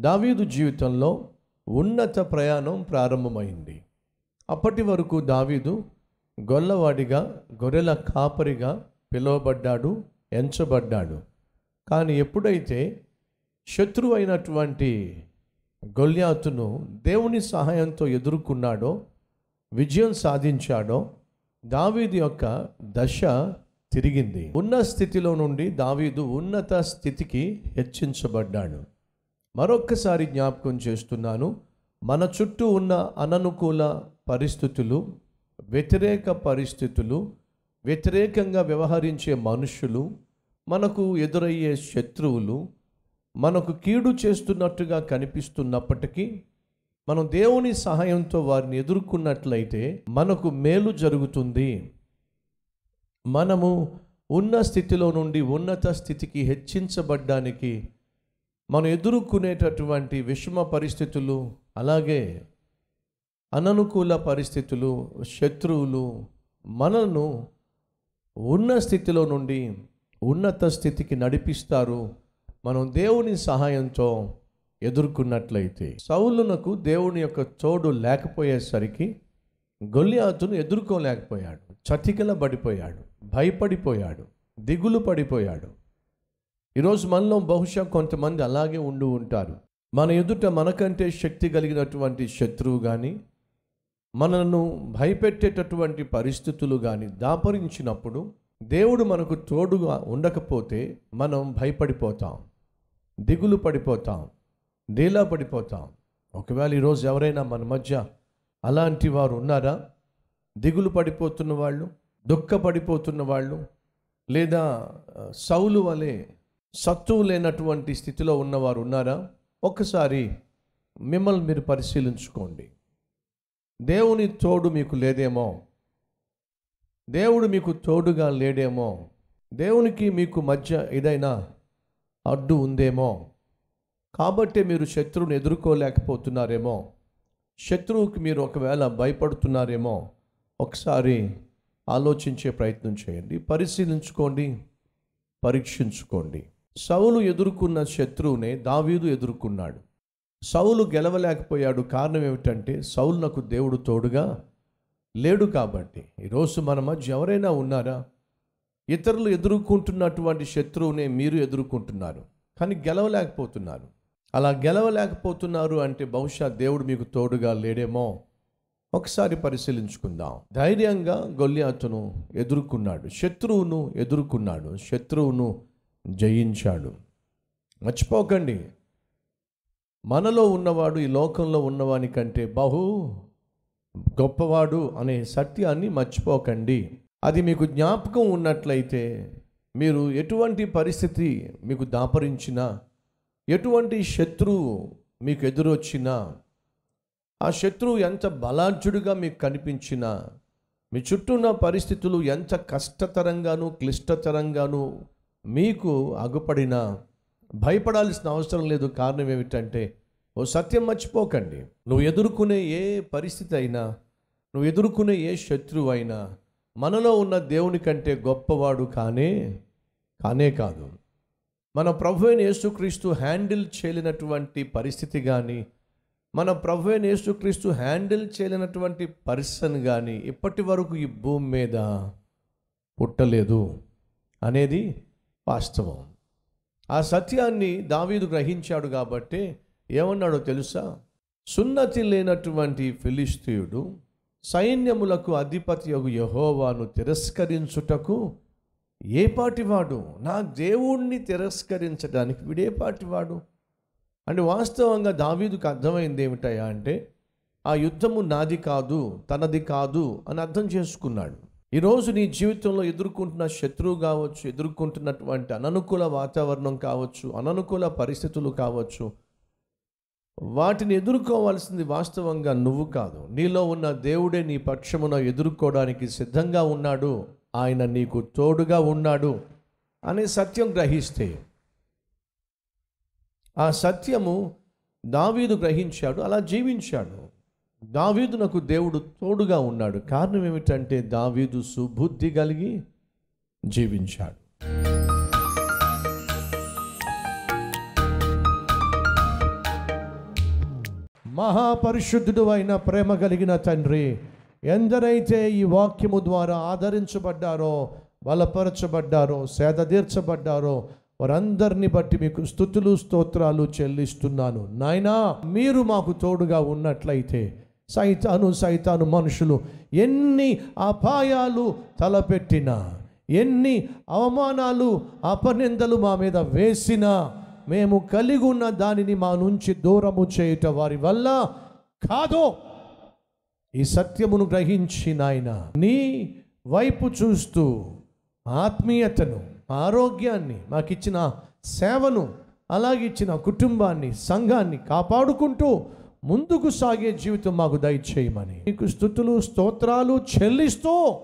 దావీదు జీవితంలో ఉన్నత ప్రయాణం ప్రారంభమైంది. అప్పటి వరకు దావీదు గొల్లవాడిగా గొర్రెల కాపరిగా పిలువబడ్డాడు ఎంచబడ్డాడు. కానీ ఎప్పుడైతే శత్రువు అయినటువంటి గొల్యాతును దేవుని సహాయంతో ఎదుర్కొన్నాడో విజయం సాధించాడో దావీదు యొక్క దశ తిరిగింది. ఉన్న స్థితిలో నుండి దావీదు ఉన్నత స్థితికి హెచ్చించబడ్డాడు. మరొక్కసారి జ్ఞాపకం చేస్తున్నాను మన చుట్టూ ఉన్న అననుకూల పరిస్థితులు వ్యతిరేక పరిస్థితులు వ్యతిరేకంగా వ్యవహరించే మనుషులు మనకు ఎదురయ్యే శత్రువులు మనకు కీడు చేస్తున్నట్టుగా కనిపిస్తున్నప్పటికీ మనం దేవుని సహాయంతో వారిని ఎదుర్కొన్నట్లయితే మనకు మేలు జరుగుతుంది. మనము ఉన్న స్థితిలో నుండి ఉన్నత స్థితికి హెచ్చించబడ్డానికి మనం ఎదుర్కొనేటటువంటి విషమ పరిస్థితులు అలాగే అననుకూల పరిస్థితులు శత్రువులు మనల్ను ఉన్న స్థితిలో నుండి ఉన్నత స్థితికి నడిపిస్తారు. మనం దేవుని సహాయంతో ఎదుర్కొన్నట్లయితే. సౌలునకు దేవుని యొక్క చోడు లేకపోయేసరికి గొల్లియాతును ఎదుర్కోలేకపోయాడు. చతికిల పడిపోయాడు భయపడిపోయాడు. దిగులు పడిపోయాడు ఈరోజు మనలో బహుశా కొంతమంది అలాగే ఉండి ఉంటారు. మన ఎదుట మనకంటే శక్తి కలిగినటువంటి శత్రువు కానీ మనను భయపెట్టేటటువంటి పరిస్థితులు కానీ దాపరించినప్పుడు దేవుడు మనకు తోడుగా ఉండకపోతే మనం భయపడిపోతాం దిగులు పడిపోతాం డీలా పడిపోతాం. ఒకవేళ ఈరోజు ఎవరైనా మన మధ్య అలాంటి వారు ఉన్నారా? దిగులు పడిపోతున్న వాళ్ళు దుఃఖపడిపోతున్న వాళ్ళు లేదా సౌలు వలె సత్తువు లేనటువంటి స్థితిలో ఉన్నవారు ఉన్నారా? ఒక్కసారి మిమ్మల్ని మీరు పరిశీలించుకోండి. దేవుని తోడు మీకు లేదేమో? దేవుడు మీకు తోడుగా లేడేమో? దేవునికి మీకు మధ్య ఏదైనా అడ్డు ఉందేమో? కాబట్టి మీరు శత్రువుని ఎదుర్కోలేకపోతున్నారేమో? శత్రువుకి మీరు ఒకవేళ భయపడుతున్నారేమో? ఒకసారి ఆలోచించే ప్రయత్నం చేయండి. పరిశీలించుకోండి. పరీక్షించుకోండి. సౌలు ఎదుర్కొన్న శత్రువునే దావీదు ఎదుర్కొన్నాడు. సౌలు గెలవలేకపోయాడు కారణం ఏమిటంటే సౌలునకు దేవుడు తోడుగా లేడు కాబట్టి. ఈరోజు మన మధ్య ఎవరైనా ఉన్నారా? ఇతరులు ఎదుర్కొంటున్నటువంటి శత్రువునే మీరు ఎదుర్కొంటున్నారు కానీ గెలవలేకపోతున్నారు. అలా గెలవలేకపోతున్నారు అంటే బహుశా దేవుడు మీకు తోడుగా లేడేమో. ఒకసారి పరిశీలించుకుందాం. ధైర్యంగా గొల్లియాతును ఎదుర్కొన్నాడు శత్రువును ఎదుర్కొన్నాడు శత్రువును జయించాడు. మర్చిపోకండి. మనలో ఉన్నవాడు ఈ లోకంలో ఉన్నవాని కంటే బహు గొప్పవాడు అనే సత్యాన్ని మర్చిపోకండి. అది మీకు జ్ఞాపకం ఉన్నట్లయితే మీరు ఎటువంటి పరిస్థితి మీకు దాపరించినా ఎటువంటి శత్రువు మీకు ఎదురొచ్చినా ఆ శత్రువు ఎంత బలాఢ్యుడిగా మీకు కనిపించినా మీ చుట్టూ ఉన్న పరిస్థితులు ఎంత కష్టతరంగాను క్లిష్టతరంగాను మీకు అగుపడిన భయపడాల్సిన అవసరం లేదు. కారణం ఏమిటంటే ఓ సత్యం మర్చిపోకండి. నువ్వు ఎదుర్కొనే ఏ పరిస్థితి అయినా నువ్వు ఎదుర్కొనే ఏ శత్రువు అయినా మనలో ఉన్న దేవుని కంటే గొప్పవాడు కానే కానే కాదు. మన ప్రభు అయిన యేసుక్రీస్తు హ్యాండిల్ చేయలేనటువంటి పరిస్థితి కానీ మన ప్రభు అయిన యేసుక్రీస్తు హ్యాండిల్ చేయలేనటువంటి పర్సన్ కానీ ఇప్పటి వరకు ఈ భూమి మీద పుట్టలేదు. అనేది వాస్తవం. ఆ సత్యాన్ని దావీదు గ్రహించాడు కాబట్టి ఏమన్నాడో తెలుసా? సున్నతి లేనటువంటి ఫిలిస్తీయుడు సైన్యములకు అధిపతి యహోవాను తిరస్కరించుటకు ఏ పాటివాడు? నా దేవుణ్ణి తిరస్కరించడానికి వీడే పాటివాడు? అంటే వాస్తవంగా దావీదుకు అర్థమైంది ఏమిటయా అంటే ఆ యుద్ధము నాది కాదు తనది కాదు అని అర్థం చేసుకున్నాడు. ఈరోజు నీ జీవితంలో ఎదుర్కొంటున్న శత్రువు కావచ్చు ఎదుర్కొంటున్నటువంటి అననుకూల వాతావరణం కావచ్చు అననుకూల పరిస్థితులు కావచ్చు వాటిని ఎదుర్కోవాల్సింది వాస్తవంగా నువ్వు కాదు. నీలో ఉన్న దేవుడే నీ పక్షమున ఎదుర్కోవడానికి సిద్ధంగా ఉన్నాడు. ఆయన నీకు తోడుగా ఉన్నాడు అనే సత్యం గ్రహిస్తే ఆ సత్యము దావీదు గ్రహించాడు అలా జీవించాడు. దావీదునకు దేవుడు తోడుగా ఉన్నాడు. కారణం ఏమిటంటే దావీదు సుబుద్ధి కలిగి జీవించాడు. మహాపరిశుద్ధుడు అయిన ప్రేమ కలిగిన తండ్రి ఎందరైతే ఈ వాక్యము ద్వారా ఆదరించబడ్డారో బలపరచబడ్డారో సేద తీర్చబడ్డారో వారందరిని బట్టి మీకు స్థుతులు స్తోత్రాలు చెల్లిస్తున్నాను. నాయనా మీరు మాకు తోడుగా ఉన్నట్లయితే సైతాను సైతాను మనుషులు ఎన్ని అపాయాలు తలపెట్టినా ఎన్ని అవమానాలు అపనిందలు మా మీద వేసినా మేము కలిగి ఉన్న దానిని మా నుంచి దూరము చేయుట వారి వల్ల కాదో ఈ సత్యమును గ్రహించి నాయన నీ వైపు చూస్తూ ఆత్మీయతను ఆరోగ్యాన్ని మాకిచ్చిన సేవను అలాగిచ్చిన కుటుంబాన్ని సంఘాన్ని కాపాడుకుంటూ ముందుకు సాగే జీవితం మాకు దయచేయమని. నీకు స్థుతులు స్తోత్రాలు చెల్లిస్తూ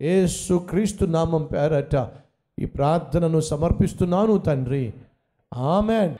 ఏసు క్రీస్తు నామం పేరట ఈ ప్రార్థనను సమర్పిస్తున్నాను తండ్రి. ఆమెన్.